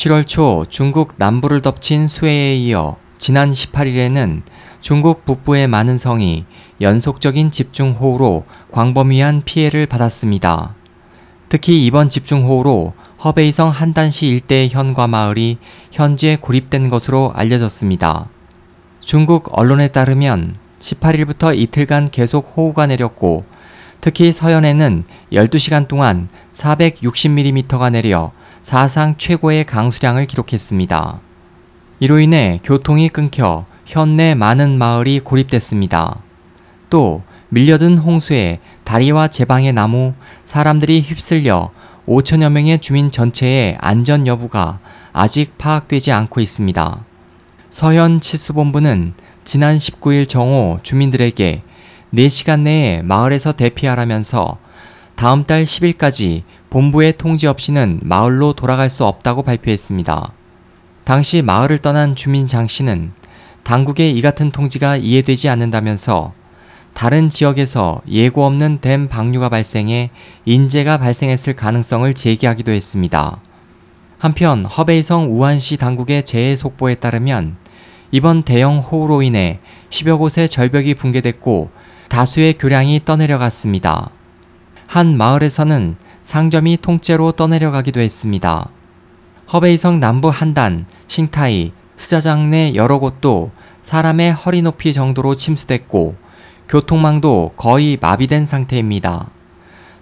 7월 초 중국 남부를 덮친 수해에 이어 지난 18일에는 중국 북부의 많은 성이 연속적인 집중호우로 광범위한 피해를 받았습니다. 특히 이번 집중호우로 허베이성 한단시 일대의 현과 마을이 현지에 고립된 것으로 알려졌습니다. 중국 언론에 따르면 18일부터 이틀간 계속 호우가 내렸고 특히 서현에는 12시간 동안 460mm가 내려 사상 최고의 강수량을 기록했습니다. 이로 인해 교통이 끊겨 현내 많은 마을이 고립됐습니다. 또 밀려든 홍수에 다리와 제방의 나무, 사람들이 휩쓸려 5천여 명의 주민 전체의 안전 여부가 아직 파악되지 않고 있습니다. 서현 치수본부는 지난 19일 정오 주민들에게 4시간 내에 마을에서 대피하라면서 다음 달 10일까지 본부의 통지 없이는 마을로 돌아갈 수 없다고 발표했습니다. 당시 마을을 떠난 주민 장 씨는 당국의 이 같은 통지가 이해되지 않는다면서 다른 지역에서 예고 없는 댐 방류가 발생해 인재가 발생했을 가능성을 제기하기도 했습니다. 한편 허베이성 우한시 당국의 재해 속보에 따르면 이번 대형 호우로 인해 10여 곳의 절벽이 붕괴됐고 다수의 교량이 떠내려갔습니다. 한 마을에서는 상점이 통째로 떠내려가기도 했습니다. 허베이성 남부 한단, 싱타이, 스자장 내 여러 곳도 사람의 허리 높이 정도로 침수됐고 교통망도 거의 마비된 상태입니다.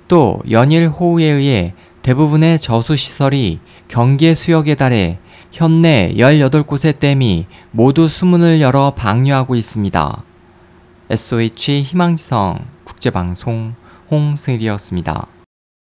또 연일 호우에 의해 대부분의 저수시설이 경계 수역에 달해 현내 18곳의 댐이 모두 수문을 열어 방류하고 있습니다. SOH 희망지성 국제방송 홍승일이었습니다.